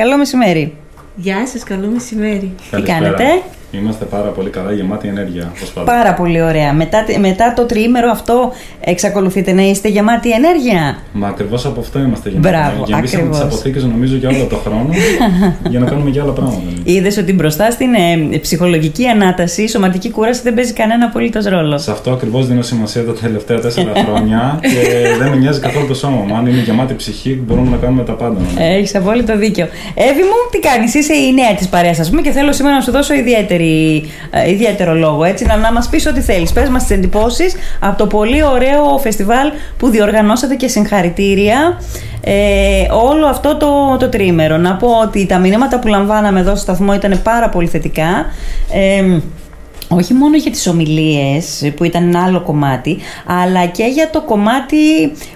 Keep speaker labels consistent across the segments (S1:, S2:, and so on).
S1: Καλό μεσημέρι.
S2: Γεια σας, καλό μεσημέρι.
S1: Τι κάνετε;
S3: Είμαστε πάρα πολύ καλά, γεμάτη ενέργεια.
S1: Πάρα πολύ ωραία. Μετά, μετά το τριήμερο αυτό, εξακολουθείτε να είστε γεμάτοι ενέργεια.
S3: Μα ακριβώς από αυτό είμαστε γεμάτοι.
S1: Μπράβο,
S3: Γεμίσαμε τις αποθήκες νομίζω για όλο το χρόνο για να κάνουμε και άλλα πράγματα.
S1: Είδες ότι μπροστά στην ε, ψυχολογική ανάταση, η σωματική κούραση δεν παίζει κανένα απολύτως ρόλο.
S3: Σε αυτό ακριβώς δίνω σημασία τα τελευταία τέσσερα χρόνια και δεν με νοιάζει καθόλου το σώμα μου. Αν είναι γεμάτη ψυχή, μπορούμε να κάνουμε τα πάντα.
S1: Έχεις απόλυτο δίκιο. Εύη μου, τι κάνεις, είσαι η νέα της παρέας, ας πούμε, και θέλω σήμερα να σου δώσω ιδιαίτερη ε, ιδιαίτερο λόγο. Έτσι, να, να μας πεις ό,τι θέλεις. Πες μας τις εντυπώσεις από το πολύ ωραίο φεστιβάλ που διοργανώσατε και συγχαρητήρια ε, όλο αυτό το, το τρίμερο. Να πω ότι τα μηνύματα που λαμβάναμε εδώ στο σταθμό ήταν πάρα πολύ θετικά. Ε, όχι μόνο για τις ομιλίες που ήταν ένα άλλο κομμάτι, αλλά και για το κομμάτι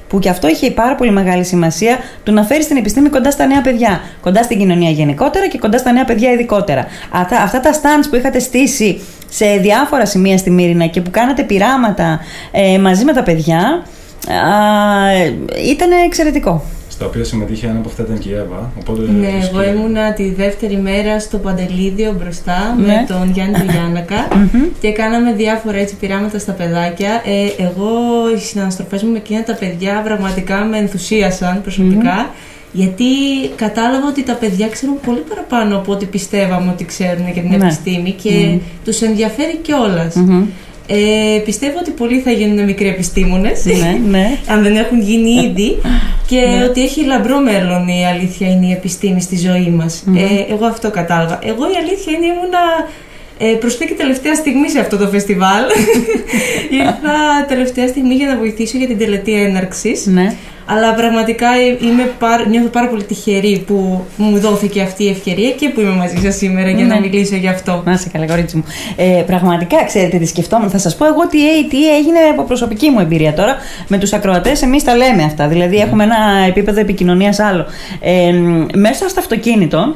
S1: που και αυτό είχε πάρα πολύ μεγάλη σημασία του να φέρεις την επιστήμη κοντά στα νέα παιδιά. Κοντά στην κοινωνία γενικότερα και κοντά στα νέα παιδιά ειδικότερα. Αυτά, αυτά τα stands που είχατε στήσει σε διάφορα σημεία στη Μύρινα και που κάνατε πειράματα ε, μαζί με τα παιδιά ε, ήταν εξαιρετικό
S3: στα οποία συμμετείχε ένα από αυτά ήταν και η Εύα.
S2: Οπότε ναι, εγώ ήμουνα τη δεύτερη μέρα στο Παντελίδιο μπροστά με ναι. τον Γιάννη Γιάννακα και κάναμε διάφορα έτσι πειράματα στα παιδάκια. Ε, εγώ, οι συναναστροφές μου με εκείνα τα παιδιά πραγματικά με ενθουσίασαν προσωπικά. Γιατί κατάλαβα ότι τα παιδιά ξέρουν πολύ παραπάνω από ό,τι πιστεύαμε ότι ξέρουν για την ναι. επιστήμη και mm. τους ενδιαφέρει κιόλας. Ε, πιστεύω ότι πολλοί θα γίνουν μικροί επιστήμονες.
S1: Ναι, ναι.
S2: αν δεν έχουν γίνει ήδη. και ναι. ότι έχει λαμπρό μέλλον η αλήθεια είναι η επιστήμη στη ζωή μας. Ε, εγώ αυτό κατάλαβα. Εγώ η αλήθεια είναι ήμουνα ε, προσθήκη τελευταία στιγμή σε αυτό το φεστιβάλ. Ήρθα τελευταία στιγμή για να βοηθήσω για την τελετή έναρξης.
S1: Ναι.
S2: Αλλά πραγματικά είμαι πάρα, νιώθω πάρα πολύ τυχερή που μου δόθηκε αυτή η ευκαιρία και που είμαι μαζί σας σήμερα για να ναι. μιλήσω γι' αυτό.
S1: Να σε καλά, κορίτσι μου. Ε, πραγματικά, ξέρετε τι σκεφτόμουν. Θα σας πω εγώ τι, τι έγινε από προσωπική μου εμπειρία τώρα. Με τους ακροατές, εμείς τα λέμε αυτά. Δηλαδή, έχουμε ένα επίπεδο επικοινωνίας άλλο. Ε, μέσα στο αυτοκίνητο,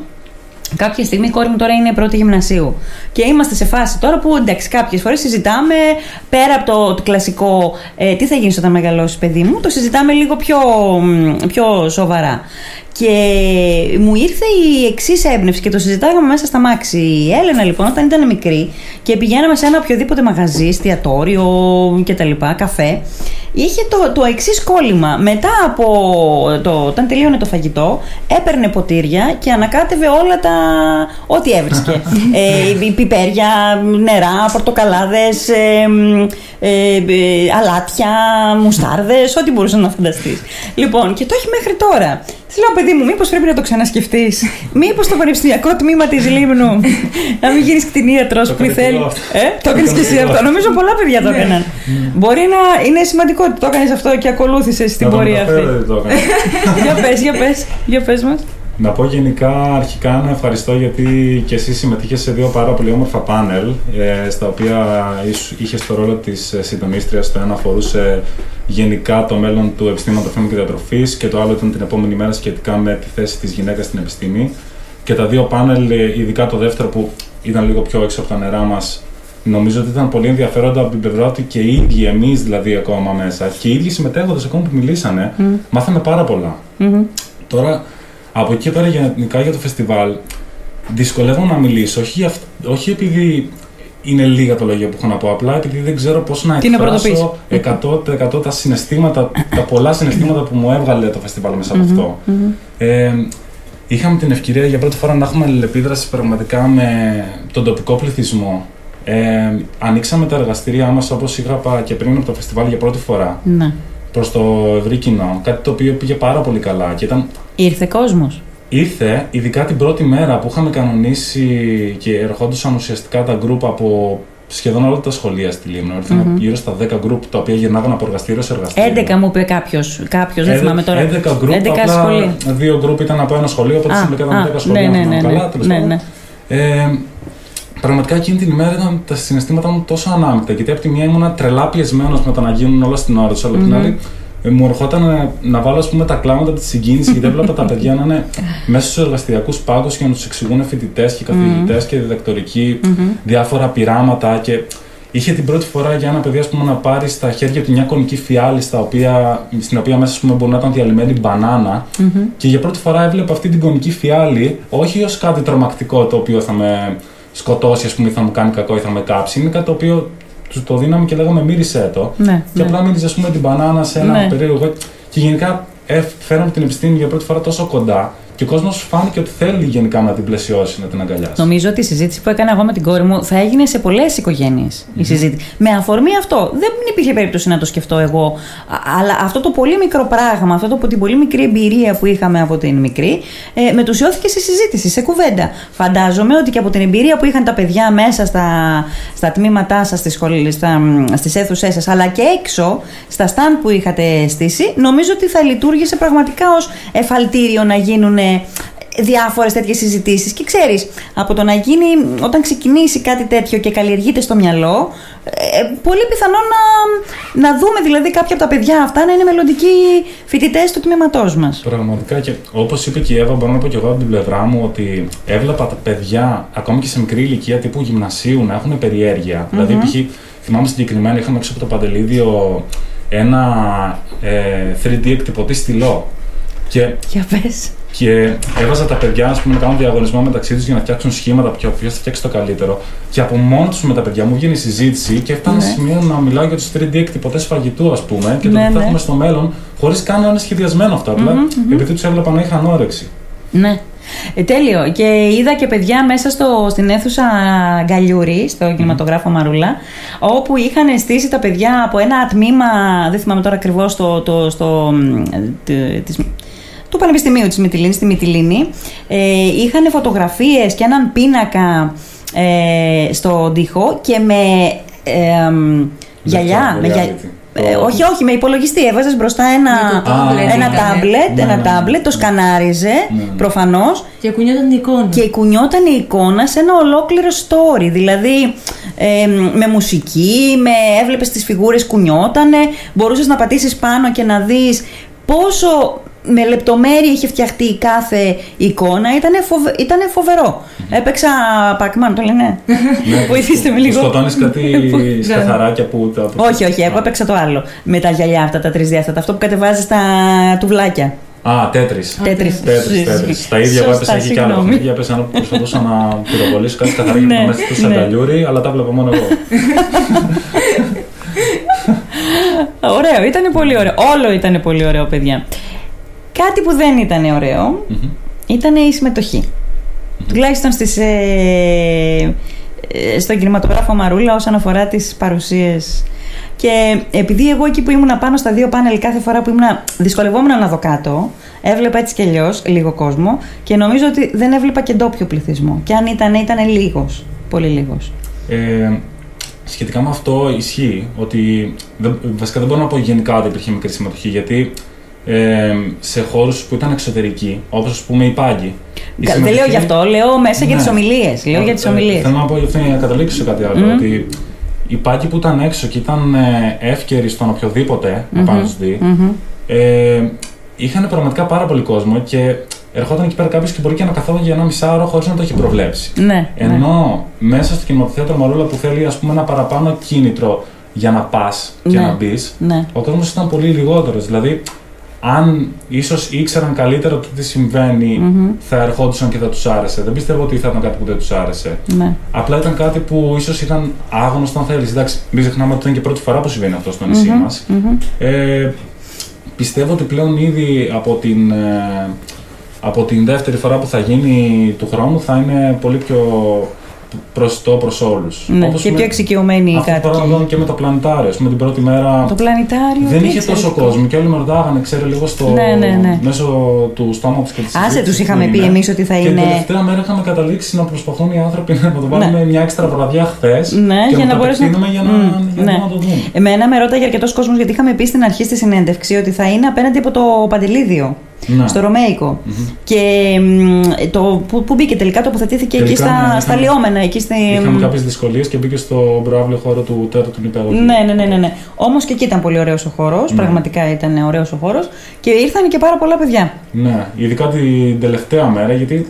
S1: Κάποια στιγμή η κόρη μου τώρα είναι πρώτη γυμνασίου. Και είμαστε σε φάση τώρα που εντάξει, κάποιες φορές συζητάμε πέρα από το, το κλασικό ε, τι θα γίνεις όταν μεγαλώσεις, παιδί μου, το συζητάμε λίγο πιο, πιο σοβαρά. Και μου ήρθε η εξής έμπνευση και το συζητάγαμε μέσα στα μάξι. Η Έλενα λοιπόν, όταν ήταν μικρή και πηγαίναμε σε ένα οποιοδήποτε μαγαζί, εστιατόριο κτλ., καφέ, είχε το, το εξής κόλλημα. Μετά από το, όταν τελείωνε το φαγητό, έπαιρνε ποτήρια και ανακάτευε όλα τα. ό,τι έβρισκε. ε, πιπέρια, νερά, πορτοκαλάδες, ε, ε, ε, αλάτια, μουστάρδες, ό,τι μπορούσες να φανταστείς. Λοιπόν, και το έχει μέχρι τώρα. Τη λέω, παιδί μου, μήπως πρέπει να το ξανασκεφτείς; μήπως το πανεπιστημιακό τμήμα της Λίμνου να μην γίνεις κτηνίατρο που θέλει. Ε, το έκανες και εσύ αυτό. Νομίζω πολλά παιδιά το ναι. έκαναν. Μπορεί να είναι σημαντικό ότι το έκανες αυτό και ακολούθησες στην πορεία αυτή. Για πες, για πες, για πες μας.
S3: Να πω γενικά αρχικά να ευχαριστώ γιατί και εσύ συμμετείχες σε δύο πάρα πολύ όμορφα πάνελ ε, στα οποία είχες το ρόλο της ε, συντονίστριας. Το ένα αφορούσε γενικά το μέλλον του επιστήματος φήμου και διατροφής και το άλλο ήταν την επόμενη μέρα σχετικά με τη θέση της γυναίκας στην επιστήμη. Και τα δύο πάνελ, ε, ειδικά το δεύτερο που ήταν λίγο πιο έξω από τα νερά μας, νομίζω ότι ήταν πολύ ενδιαφέροντα από την πλευρά ότι και οι ίδιοι εμείς δηλαδή ακόμα μέσα και οι ίδιοι συμμετέχοντες ακόμα που μιλήσανε, mm. μάθαμε πάρα πολλά. Mm-hmm. Τώρα, από εκεί και πέρα γενικά για το φεστιβάλ, δυσκολεύομαι να μιλήσω. Όχι, όχι επειδή είναι λίγα τα λόγια που έχω να πω, απλά επειδή δεν ξέρω πώς να εκφράσω 100% τα συναισθήματα, τα πολλά συναισθήματα που μου έβγαλε το φεστιβάλ μέσα από αυτό. Ε, είχαμε την ευκαιρία για πρώτη φορά να έχουμε αλληλεπίδραση πραγματικά με τον τοπικό πληθυσμό. Ε, ανοίξαμε τα εργαστήριά μας όπως είχα και πριν από το φεστιβάλ για πρώτη φορά. Ναι προς το ευρύ κοινό. Κάτι το οποίο πήγε πάρα πολύ καλά. Και ήταν...
S1: Ήρθε κόσμος.
S3: Ήρθε, ειδικά την πρώτη μέρα που είχαμε κανονίσει και ερχόντουσαν ουσιαστικά τα γκρουπ από σχεδόν όλα τα σχολεία στη Λίμνο. Ήρθαν mm-hmm. γύρω στα 10 γκρουπ τα οποία γυρνάγαν από εργαστήριο σε εργαστήριο.
S1: 11 μου είπε κάποιος, κάποιος, δεν θυμάμαι τώρα.
S3: 11 γκρουπ, 11 απλά σχολεία. δύο γκρουπ ήταν από ένα σχολείο, οπότε ήταν 10 σχολεία. Ναι, ναι, ναι, καλά, ναι, ναι, ναι. Ε, πραγματικά εκείνη την ημέρα ήταν τα συναισθήματα μου τόσο ανάμεικτα. Γιατί από τη μία ήμουν τρελά πιεσμένος με το να γίνουν όλα στην ώρα τους, αλλά από την άλλη ε, μου ερχόταν να, να βάλω ας πούμε, τα κλάματα της συγκίνησης, γιατί έβλεπα τα παιδιά να είναι μέσα στους εργαστηριακού πάγκου και να τους εξηγούν φοιτητές και καθηγητές και διδακτορικοί διάφορα πειράματα. Και είχε την πρώτη φορά για ένα παιδί ας πούμε, να πάρει στα χέρια του μια κονική φιάλη στα οποία, στην οποία μέσα ας πούμε, μπορεί να ήταν διαλυμένη μπανάνα και για πρώτη φορά έβλεπε αυτή την κονική φιάλη όχι ως κάτι τρομακτικό το οποίο θα με σκοτώσει ας πούμε, ή θα μου κάνει κακό ή θα με κάψει. Είναι κάτι το οποίο του το δίναμε και λέγαμε μύρισε το.
S1: Ναι,
S3: και
S1: ναι.
S3: απλά μύριζε ας πούμε, την μπανάνα σε ένα
S1: Ναι.
S3: περίεργο. Και γενικά ε, φέραμε την επιστήμη για πρώτη φορά τόσο κοντά και ο κόσμος φάνηκε ότι θέλει γενικά να την πλαισιώσει, να την αγκαλιάσει.
S1: Νομίζω ότι η συζήτηση που έκανα εγώ με την κόρη μου θα έγινε σε πολλές η συζήτηση. Με αφορμή αυτό. Δεν υπήρχε περίπτωση να το σκεφτώ εγώ. Α- Αλλά αυτό το πολύ μικρό πράγμα, αυτό το, την πολύ μικρή εμπειρία που είχαμε από την μικρή, ε, μετουσιώθηκε σε συζήτηση, σε κουβέντα. Φαντάζομαι ότι και από την εμπειρία που είχαν τα παιδιά μέσα στα, στα τμήματά σας, στι στις αίθουσές σας, αλλά και έξω, στα στάν που είχατε στήσει, νομίζω ότι θα λειτουργήσε πραγματικά ως εφαλτήριο να γίνουν διάφορες τέτοιες συζητήσεις και ξέρεις από το να γίνει όταν ξεκινήσει κάτι τέτοιο και καλλιεργείται στο μυαλό ε, πολύ πιθανό να, να δούμε δηλαδή κάποια από τα παιδιά αυτά να είναι μελλοντικοί φοιτητές του τμήματός μας.
S3: Πραγματικά και όπως είπε και η Εύα, μπορώ να πω και εγώ από την πλευρά μου ότι έβλεπα τα παιδιά ακόμη και σε μικρή ηλικία τύπου γυμνασίου να έχουν περιέργεια. Δηλαδή, π.χ. θυμάμαι συγκεκριμένα, είχαμε έξω από το Παντελίδιο ένα ε, 3D εκτυπωτή στυλό. Και
S1: Για πες.
S3: Και έβαζα τα παιδιά ας πούμε, να κάνουν διαγωνισμό μεταξύ τους για να φτιάξουν σχήματα ποιο ποιος θα φτιάξει το καλύτερο. Και από μόνο τους με τα παιδιά μου βγαίνει η συζήτηση και έφτανα
S1: Ναι.
S3: σε σημείο να μιλάω για τους 3D εκτυπωτέ φαγητού, ας πούμε, και το
S1: Ναι,
S3: τι θα
S1: ναι.
S3: έχουμε στο μέλλον, χωρίς καν να είναι σχεδιασμένο αυτό. απλά επειδή τους έβλεπα να είχαν όρεξη.
S1: Ναι. Ε, τέλειο. Και είδα και παιδιά μέσα στο, στην αίθουσα Γκαλιούρη, στο κινηματογράφο Μαρούλα, όπου είχαν στήσει τα παιδιά από ένα τμήμα, δεν θυμάμαι τώρα ακριβώς, το, το, στο, μ, τε- της- του Πανεπιστημίου της Μυτιλίνης, στη Μυτιλίνη. Ε, είχαν φωτογραφίες και έναν πίνακα ε, στον τοίχο και με ε, μ, γυαλιά. Με γυα-
S3: reality.
S1: ε,
S3: Το-
S1: όχι, όχι, με υπολογιστή. Έβαζες μπροστά ένα,
S2: Με το
S3: tablet
S1: ένα
S2: ήταν.
S1: τάμπλετ,
S3: Ναι,
S1: ένα
S3: ναι, ναι.
S1: τάμπλετ, το
S3: Ναι.
S1: σκανάριζε
S3: Ναι, ναι.
S1: προφανώς
S2: Και κουνιόταν η εικόνα.
S1: και κουνιόταν η εικόνα σε ένα ολόκληρο story. Δηλαδή ε, με μουσική, με έβλεπες τις φιγούρες κουνιότανε, μπορούσες να πατήσεις πάνω και να δεις πόσο με λεπτομέρεια είχε φτιαχτεί η κάθε εικόνα. Ήταν φοβε, ήτανε φοβερό. Έπαιξα Pac-Man, το λένε; Βοηθήστε με λίγο.
S3: Σκοτώνει κάτι
S2: Που-
S3: σταθαράκια που τα.
S1: Όχι, όχι, εγώ έπαιξα το άλλο. Με τα γυαλιά αυτά, τα τρισδιάστατα. Αυτό που κατεβάζει στα τουβλάκια.
S3: Α, τέτρι.
S1: Τέτρι.
S3: Τέτρι, τέτρι. Τα ίδια εγώ έπεσα
S1: Σωστά,
S3: εκεί κι άλλα
S1: συγγνώμη.
S3: παιχνίδια. Έπεσα να προσπαθούσα να πυροβολήσω κάτι καθαρά
S1: Ναι,
S3: για μέσα στο
S1: ναι.
S3: σαγκαλιούρι, αλλά τα βλέπω μόνο εγώ.
S1: Ωραίο, ήταν πολύ ωραίο. Όλο ήταν πολύ ωραίο, παιδιά. Κάτι που δεν ήταν ωραίο
S3: Μμμ.
S1: ήταν η συμμετοχή. Τουλάχιστον στις, ε, ε, στον κινηματογράφο Μαρούλα όσον αφορά τις παρουσίες. Και επειδή εγώ εκεί που ήμουν πάνω στα δύο πάνελ κάθε φορά που ήμουν δυσκολευόμουν να δω κάτω, έβλεπα έτσι κι αλλιώς λίγο κόσμο και νομίζω ότι δεν έβλεπα και ντόπιο πληθυσμό. Και αν ήταν, ήταν λίγος. Πολύ λίγος.
S3: Ε, σχετικά με αυτό ισχύει ότι δεν, βασικά δεν μπορώ να πω γενικά ότι υπήρχε μικρή συμμετοχή γιατί ε, σε χώρους που ήταν εξωτερικοί, όπως ας πούμε οι πάγκοι. η
S1: Κα- Δεν λέω
S3: συμμετοχή-
S1: γι' αυτό, λέω μέσα για
S3: Ναι.
S1: τις ομιλίες. Λέω για τις
S3: Ε,
S1: ομιλίες.
S3: Θέλω να πω γι' αυτό για να καταλήξω σε κάτι άλλο. Ότι οι πάγκοι που ήταν έξω και ήταν ε, εύκαιροι στον οποιοδήποτε να πάνε να του δει,
S1: Μμμ.
S3: ε, είχαν πραγματικά πάρα πολύ κόσμο και ερχόταν εκεί πέρα κάποιος και μπορεί και να καθόταν για ένα μισάωρο χωρίς να το έχει προβλέψει.
S1: Ναι, ναι.
S3: Ενώ μέσα στο κινηματοθέατρο Μαρούλα που θέλει ας πούμε, ένα παραπάνω κίνητρο για να πας και
S1: Ναι.
S3: να μπεις,
S1: Ναι.
S3: ο κόσμος ήταν πολύ λιγότερος. Δηλαδή, αν ίσως ήξεραν καλύτερα το τι συμβαινει θα ερχόντουσαν και θα τους άρεσε. Δεν πιστεύω ότι θα ήταν κάτι που δεν τους άρεσε.
S1: ναι.
S3: Απλά ήταν κάτι που ίσως ήταν άγνωστο αν θέλεις. Εντάξει, μην ξεχνάμε ότι ήταν και πρώτη φορά που συμβαίνει αυτό στο νησί
S1: Μμμ,
S3: μας.
S1: μμμ.
S3: Ε, πιστεύω ότι πλέον ήδη από την, ε, από την δεύτερη φορά που θα γίνει του χρόνου θα είναι πολύ πιο προσιτό προς όλους.
S1: Ναι, και πιο εξοικειωμένοι οι
S3: Αυτό το
S1: κάτοικοι.
S3: πράγμα και με το πλανητάριο. Ας πούμε, την πρώτη μέρα
S1: Το πλανητάριο.
S3: δεν
S1: τι
S3: είχε τόσο
S1: εξαιρετικό.
S3: κόσμο και όλοι με ρωτάγανε, ξέρει λίγο στο,
S1: Ναι, ναι, ναι.
S3: μέσω του στόματος και της
S1: Άσε, τους είχαμε πει εμείς ότι θα
S3: Και
S1: είναι-
S3: την τελευταία μέρα είχαμε καταλήξει να προσπαθούν οι άνθρωποι να το βάλουμε μια έξτρα βραδιά χθες.
S1: Ναι,
S3: και
S1: για να
S3: το
S1: μπορέσουν να-
S3: επεκτείνουμε για να,
S1: Μμ,
S3: για
S1: ναι.
S3: να το δουν.
S1: Εμένα με ρώταγε αρκετός κόσμος γιατί είχαμε πει στην αρχή στη συνέντευξη ότι θα είναι απέναντι από το Παντελίδιο.
S3: Ναι.
S1: Στο ρωμαικο Και μ, το, που, που μπήκε τελικά, τοποθετήθηκε εκεί
S3: Τελικά,
S1: στα,
S3: ναι,
S1: στα
S3: είχαμε-
S1: λιώμενα. Εκεί στη...
S3: Είχαμε κάποιες δυσκολίες και μπήκε στο προάβλιο χώρο του τέταρτου νηπιαγωγείου.
S1: Ναι, ναι, ναι, ναι, ναι. Όμως και εκεί ήταν πολύ ωραίος ο χώρος.
S3: Ναι.
S1: Πραγματικά ήταν ωραίος ο χώρος. Και ήρθαν και πάρα πολλά παιδιά.
S3: Ναι, ειδικά την τελευταία μέρα, γιατί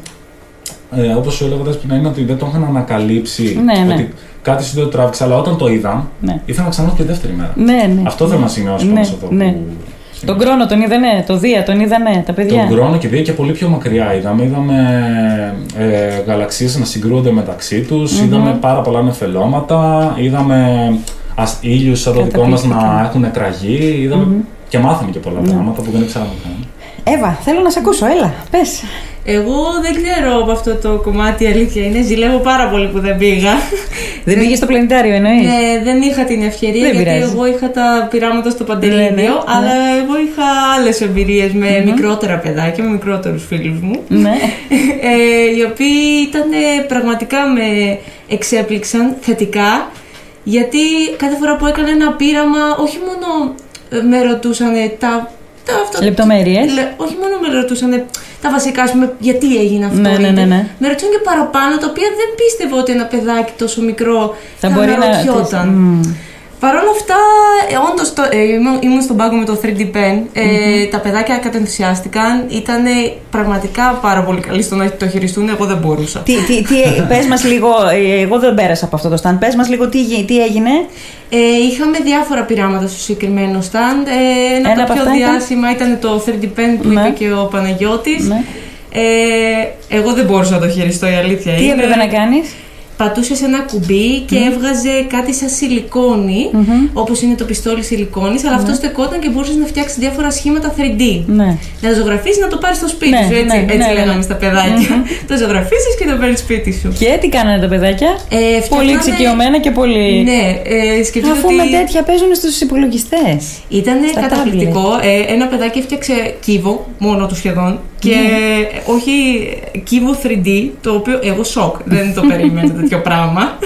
S3: ε, όπως σου έλεγα πριν, είναι ότι δεν το είχαν ανακαλύψει.
S1: Ναι, ναι.
S3: Ότι κάτι σου το τράβηξε, αλλά όταν το είδα,
S1: Ναι.
S3: ήθελα να ξανάρθω και δεύτερη μέρα.
S1: Ναι, ναι.
S3: Αυτό θέλω να σημειώσω
S1: Ναι,
S3: όμως εδώ.
S1: ναι.
S3: που
S1: Τον Κρόνο τον είδανε, το Δία τον είδανε τα παιδιά.
S3: Τον χρόνο και δύο και πολύ πιο μακριά είδαμε. Είδαμε ε, γαλαξίες να συγκρούονται μεταξύ τους, είδαμε πάρα πολλά νεφελώματα, είδαμε ας, ήλιους σαν το δικό μας να
S1: Καταπληκτικά.
S3: έχουν εκραγεί, είδαμε και μάθαμε και πολλά πράγματα που δεν ήξεραμε καν.
S1: Εύα, θέλω να σε ακούσω, έλα, πες.
S2: Εγώ δεν ξέρω από αυτό το κομμάτι, η αλήθεια είναι. Ζηλεύω πάρα πολύ που δεν πήγα.
S1: Δεν πήγες στο πλανητάριο, εννοείς;
S2: Ναι, δεν είχα την ευκαιρία
S1: Δεν
S2: γιατί
S1: πειράζει.
S2: εγώ είχα τα πειράματα στο Παντελίδιο,
S1: Ναι, ναι,
S2: αλλά εγώ είχα άλλες εμπειρίες με μικρότερα παιδάκια, με μικρότερους φίλους μου.
S1: Ναι.
S2: ε, οι οποίοι ήταν πραγματικά με εξέπληξαν θετικά γιατί κάθε φορά που έκανα ένα πείραμα όχι μόνο ε, με ρωτούσαν τα, τα αυτό,
S1: Λεπτομέρειες.
S2: λε- όχι μόνο με ρωτούσαν τα βασικά, ας πούμε, γιατί έγινε αυτό.
S1: Ναι, ναι,
S2: είτε
S1: ναι, ναι.
S2: Με ρωτούσαν και παραπάνω, τα οποία δεν πίστευα ότι ένα παιδάκι τόσο μικρό
S1: Θα μπορεί να.
S2: αναρωτιόταν.
S1: Μμμ.
S2: Παρ' όλα αυτά, ε, όντως ε, ήμουν, ήμουν στον πάγκο με το 3D Pen. Ε, Τα παιδάκια κατενθουσιάστηκαν. Ήταν πραγματικά πάρα πολύ καλοί στο να το χειριστούν. Εγώ δεν μπορούσα.
S1: Τι, τι, τι, πες μας λίγο, ε, εγώ δεν πέρασα από αυτό το stand, πες μας λίγο τι, γι- τι έγινε.
S2: Ε, είχαμε διάφορα πειράματα στο συγκεκριμένο stand. Ε, ένα,
S1: Ένα
S2: από
S1: από
S2: τα πιο
S1: αυτά ήταν;
S2: διάσημα ήταν το 3D Pen που
S1: Ναι.
S2: είπε και ο Παναγιώτης.
S1: Ναι.
S2: Ε, εγώ δεν μπορούσα να το χειριστώ, η αλήθεια
S1: Τι
S2: είναι.
S1: έπρεπε να κάνεις;
S2: Πατούσες ένα κουμπί και έβγαζε κάτι σαν σιλικόνη, όπως είναι το πιστόλι σιλικόνης, αλλά αυτό στεκόταν και μπορούσες να φτιάξεις διάφορα σχήματα 3D.
S1: Ναι.
S2: Να ζωγραφίσεις να το πάρεις στο σπίτι
S1: Ναι,
S2: σου. Έτσι,
S1: ναι,
S2: έτσι
S1: ναι, ναι,
S2: λέγαμε
S1: ναι.
S2: στα παιδάκια. το ζωγραφίσει και το παίρνεις σπίτι σου.
S1: Και τι κάνανε τα παιδάκια;
S2: Ε,
S1: πολύ
S2: φτιάχνανε-
S1: εξοικειωμένα και πολύ.
S2: Ναι, ε, σκεφτείτε
S1: Αφού
S2: ότι
S1: με τέτοια παίζουν στους υπολογιστές.
S2: ήταν
S1: στα
S2: καταπληκτικό. Ε, ένα παιδάκι έφτιαξε κύβο, μόνο του σχεδόν. Και
S1: Ναι.
S2: όχι κύβο 3D, το οποίο εγώ σοκ. Δεν το περίμενα τέτοιο πράγμα.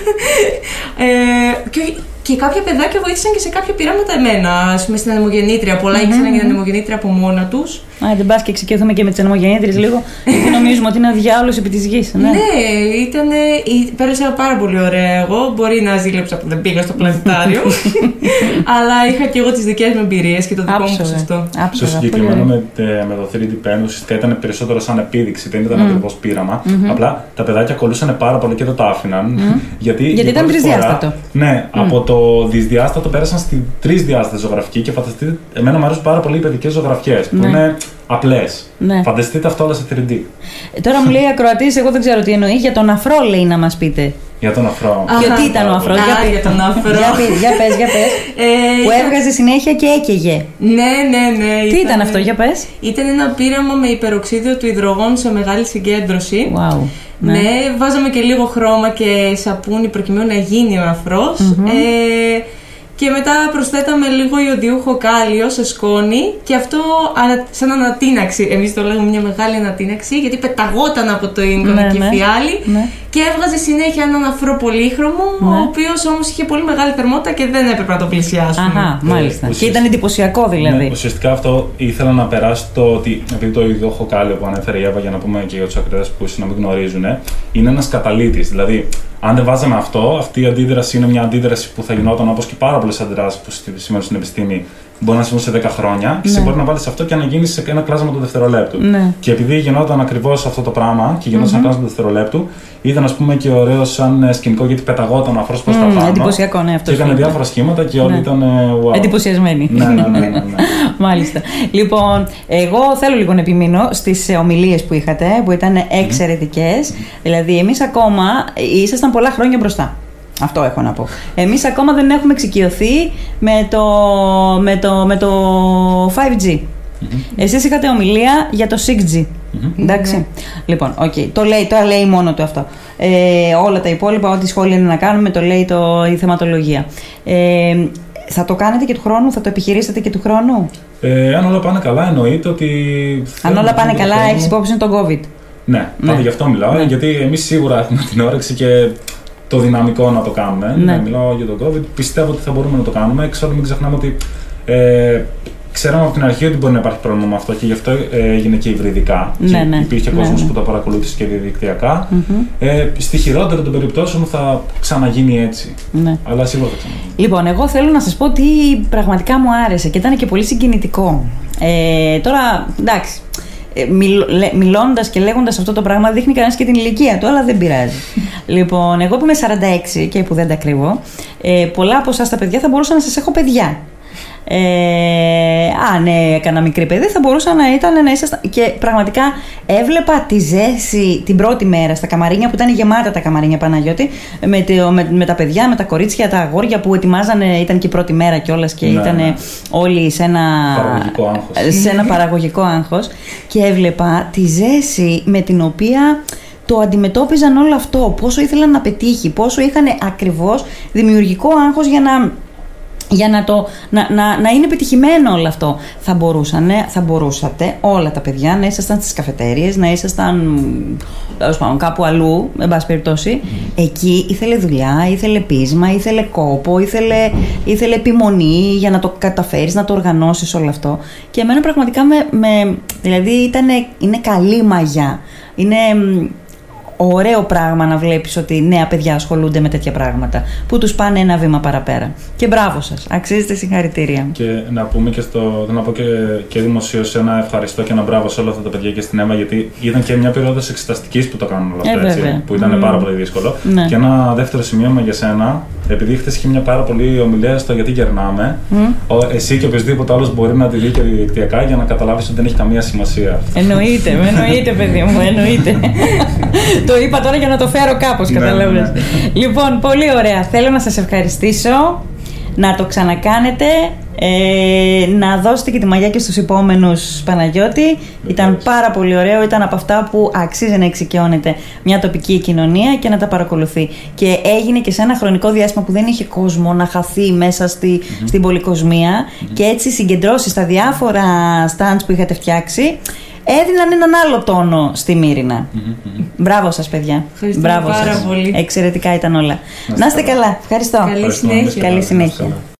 S2: Ε, και, όχι- και κάποια παιδάκια βοήθησαν και σε κάποια πειράματα εμένα. Α πούμε στην ανεμογεννήτρια. Πολλά ήξεραν για την ανεμογεννήτρια από μόνα τους.
S1: Α, δεν πα και εξοικειωθούμε και με τις ανεμογεννήτριες λίγο. γιατί νομίζουμε ότι είναι ο διάολο επί της γης. Ναι.
S2: Ναι, ήταν. Πέρασα πάρα πολύ ωραία εγώ. Μπορεί να ζήλεψα που δεν πήγα στο πλανητάριο. αλλά είχα και εγώ τις δικές μου εμπειρίες και το δικό μου
S1: Άψογα.
S2: ποσοστό.
S3: Στο
S1: Άψογα. πολύ
S3: συγκεκριμένο
S1: ωραία.
S3: με, τε- με το 3D Pen ουσιαστικά ήταν περισσότερο σαν επίδειξη, δεν ήταν ακριβώς πείραμα. Απλά τα παιδάκια κολλούσαν πάρα πολύ και δεν το άφηναν. Γιατί,
S1: Γιατί
S3: για
S1: ήταν
S3: πρώτη φορά-
S1: τρισδιάστατο.
S3: Ναι, από το δυσδιάστατο πέρασαν στη τρισδιάστατη ζωγραφική και φανταστείτε, εμένα μου αρέσουν πάρα πολύ οι παιδικές ζωγραφιές που
S1: Ναι.
S3: είναι απλές.
S1: Ναι.
S3: Φανταστείτε αυτό όλα σε 3D.
S1: Ε, Τώρα μου λέει ακροατή, εγώ δεν ξέρω τι εννοεί. Για τον αφρό λέει να μας πείτε.
S3: Για τον αφρό.
S2: Α,
S1: Και
S2: Αχα.
S1: τι ήταν ο αφρός,
S2: Α,
S1: για,
S2: για τον αφρό.
S1: Για, πες, για πες, για πες.
S2: Ε,
S1: που
S2: είχα-
S1: έβγαζε συνέχεια και έκαιγε.
S2: Ναι, ναι, ναι.
S1: Τι ήταν αυτό, για πες.
S2: Ήταν ένα πείραμα με υπεροξίδιο του υδρογόνου σε μεγάλη συγκέντρωση.
S1: Wow.
S2: Ναι. βάζαμε και λίγο χρώμα και σαπούνι προκειμένου να γίνει ο αφρος Ε, και μετά προσθέταμε λίγο ιωδιούχο κάλιο σε σκόνη και αυτό ανα- σαν ανατείναξη. Εμείς το λέγαμε μια μεγάλη ανατείναξη γιατί πεταγόταν από το εικονική
S1: ναι.
S2: φιάλη
S1: Ναι.
S2: και έβγαζε συνέχεια έναν αφρό πολύχρωμο, ο
S1: Ναι.
S2: οποίος όμως είχε πολύ μεγάλη θερμότητα και δεν έπρεπε να το πλησιάσουμε.
S1: Αχά, μάλιστα.
S3: ουσιαστικά-
S1: Και ήταν εντυπωσιακό δηλαδή.
S3: Ναι, ουσιαστικά αυτό ήθελα να περάσει το ότι επειδή το ίδιο χοκάλιο που ανέφερε η Εύα για να πούμε και για τους ακριτέ που ίσως να μην γνωρίζουν, είναι ένας καταλήτης. Δηλαδή, αν δεν βάζαμε αυτό, αυτή η αντίδραση είναι μια αντίδραση που θα γινόταν όπως και πάρα πολλές αντιδράσεις που στη- σήμερα στην επιστήμη μπορεί να συμβούν σε 10 χρόνια. Και εσύ μπορεί να βάλεις αυτό και να γίνεις σε ένα κλάσμα του δευτερολέπτου.
S1: Ναι.
S3: Και επειδή γινόταν ακριβώς αυτό το πράγμα και γινόταν ένα κλάσμα του δευτερολέπτου, ήταν ας πούμε και ωραίο σαν ε, σκηνικό γιατί πεταγόταν ο αφρό προς τα
S1: Μμμ,
S3: πάνω.
S1: εντυπωσιακό, ναι, αυτός
S3: Και έκανε
S1: φαίνεται.
S3: διάφορα σχήματα και όλοι
S1: Ναι.
S3: ήταν. ε, Wow.
S1: Εντυπωσιασμένοι.
S3: Ναι, ναι, ναι, ναι, ναι.
S1: Μάλιστα. Λοιπόν, εγώ θέλω λίγο να επιμείνω στις ομιλίες που είχατε, που ήταν εξαιρετικές. Δηλαδή, εμείς ακόμα ήσασταν πολλά χρόνια μπροστά. Αυτό έχω να πω. Εμείς ακόμα δεν έχουμε εξοικειωθεί με το, με το, με το 5G. Εσείς είχατε ομιλία για το 6G. Εντάξει. Λοιπόν, οκέι. Το λέει, τώρα λέει μόνο του αυτό. Ε, όλα τα υπόλοιπα, ό,τι σχόλια είναι να κάνουμε, το λέει το, η θεματολογία. Ε, θα το κάνετε και του χρόνου, θα το επιχειρήσετε και του χρόνου;
S3: Ε, αν όλα πάνε καλά, εννοείται ότι.
S1: Αν
S3: θέλουμε
S1: όλα πάνε
S3: τον
S1: καλά,
S3: κόσμο-
S1: έχεις υπόψη τον COVID.
S3: Ναι, πάντα γι' αυτό μιλάω.
S1: Ναι.
S3: Γιατί εμείς σίγουρα έχουμε την όρεξη και το δυναμικό να το κάνουμε.
S1: Ναι.
S3: μιλάω για τον COVID. Πιστεύω ότι θα μπορούμε να το κάνουμε. Εξάλλου, μην ξεχνάμε ότι ε, ξέραμε από την αρχή ότι μπορεί να υπάρχει πρόβλημα με αυτό και γι' αυτό ε, έγινε και υβριδικά.
S1: Ναι,
S3: και
S1: ναι.
S3: Υπήρχε
S1: Ναι,
S3: κόσμος
S1: ναι.
S3: που τα παρακολούθησε και διαδικτυακα Ε, στη χειρότερη των περιπτώσεων θα ξαναγίνει έτσι.
S1: Ναι.
S3: Αλλά σίγουρα θα ξαναγίνει.
S1: Λοιπόν, εγώ θέλω να σας πω τι πραγματικά μου άρεσε και ήταν και πολύ συγκινητικό. Ε, τώρα, εντάξει, ε, μιλώντας και λέγοντας αυτό το πράγμα, δείχνει κανένας και την ηλικία του, αλλά δεν πειράζει. Λοιπόν, εγώ που είμαι 46 και που δεν τα κρύβω, ε, πολλά από εσάς τα παιδιά θα μπορούσα να σας έχω παιδιά. Ε, αν ναι, έκανα μικρή παιδί, θα μπορούσα να ήταν να ήσασταν. Και πραγματικά έβλεπα τη ζέση την πρώτη μέρα στα καμαρίνια που ήταν γεμάτα τα καμαρίνια Παναγιώτη με, με, με τα παιδιά, με τα κορίτσια, τα αγόρια που ετοιμάζανε. Ήταν και η πρώτη μέρα κιόλας και ναι, ήταν ναι. όλοι σε ένα
S3: παραγωγικό άγχος.
S1: Σε ένα παραγωγικό άγχος και έβλεπα τη ζέση με την οποία το αντιμετώπιζαν όλο αυτό, πόσο ήθελαν να πετύχει, πόσο είχαν ακριβώς δημιουργικό άγχος για να για να, το, να, να, να είναι επιτυχημένο όλο αυτό. Θα, μπορούσαν, θα μπορούσατε όλα τα παιδιά να ήσασταν στις καφετέριες, να ήσασταν πάνω, κάπου αλλού, εν πάση περιπτώσει. Εκεί ήθελε δουλειά, ήθελε πείσμα, ήθελε κόπο, ήθελε, ήθελε επιμονή για να το καταφέρεις, να το οργανώσεις όλο αυτό. Και εμένα πραγματικά με, με δηλαδή ήταν, είναι καλή μαγιά. Είναι ωραίο πράγμα να βλέπεις ότι νέα παιδιά ασχολούνται με τέτοια πράγματα που τους πάνε ένα βήμα παραπέρα. Και μπράβο σας, αξίζετε συγχαρητήρια.
S3: Και να πούμε και στο, να πω και, και δημοσίως ένα ευχαριστώ και ένα μπράβο σε όλα αυτά τα παιδιά και στην ΕΜΑ γιατί ήταν και μια περίοδος εξεταστικής που το κάνουν όλα αυτά, ε, έτσι, που ήταν πάρα πολύ δύσκολο. Ναι. Και ένα δεύτερο σημείο για σένα, επειδή χθες είχε μια πάρα πολύ ομιλία στο γιατί γερνάμε, mm. εσύ και οποιοδήποτε άλλος μπορεί να τη δει και διαδικτυακά για να καταλάβεις ότι δεν έχει καμία σημασία.
S1: Εννοείται, εννοείται, παιδί μου, εννοείται. το είπα τώρα για να το φέρω κάπως, ναι, καταλαβαίνεις. Ναι, ναι. Λοιπόν, πολύ ωραία. Θέλω να σας ευχαριστήσω, να το ξανακάνετε, ε, να δώσετε και τη μαγιά και στους επόμενους Παναγιώτη. Ήταν πάρα πολύ ωραίο, ήταν από αυτά που αξίζει να εξοικειώνεται μια τοπική κοινωνία και να τα παρακολουθεί. Και έγινε και σε ένα χρονικό διάστημα που δεν είχε κόσμο να χαθεί μέσα στη, στην πολυκοσμια και έτσι συγκεντρώσει στα διάφορα stands που είχατε φτιάξει έδιναν έναν άλλο τόνο στη Μύρινα. Μπράβο σας παιδιά.
S2: Μπράβο πάρα σας. πολύ.
S1: Εξαιρετικά ήταν όλα. Να είστε καλά. Ευχαριστώ.
S2: Καλή συνέχεια.
S1: Καλή συνέχεια.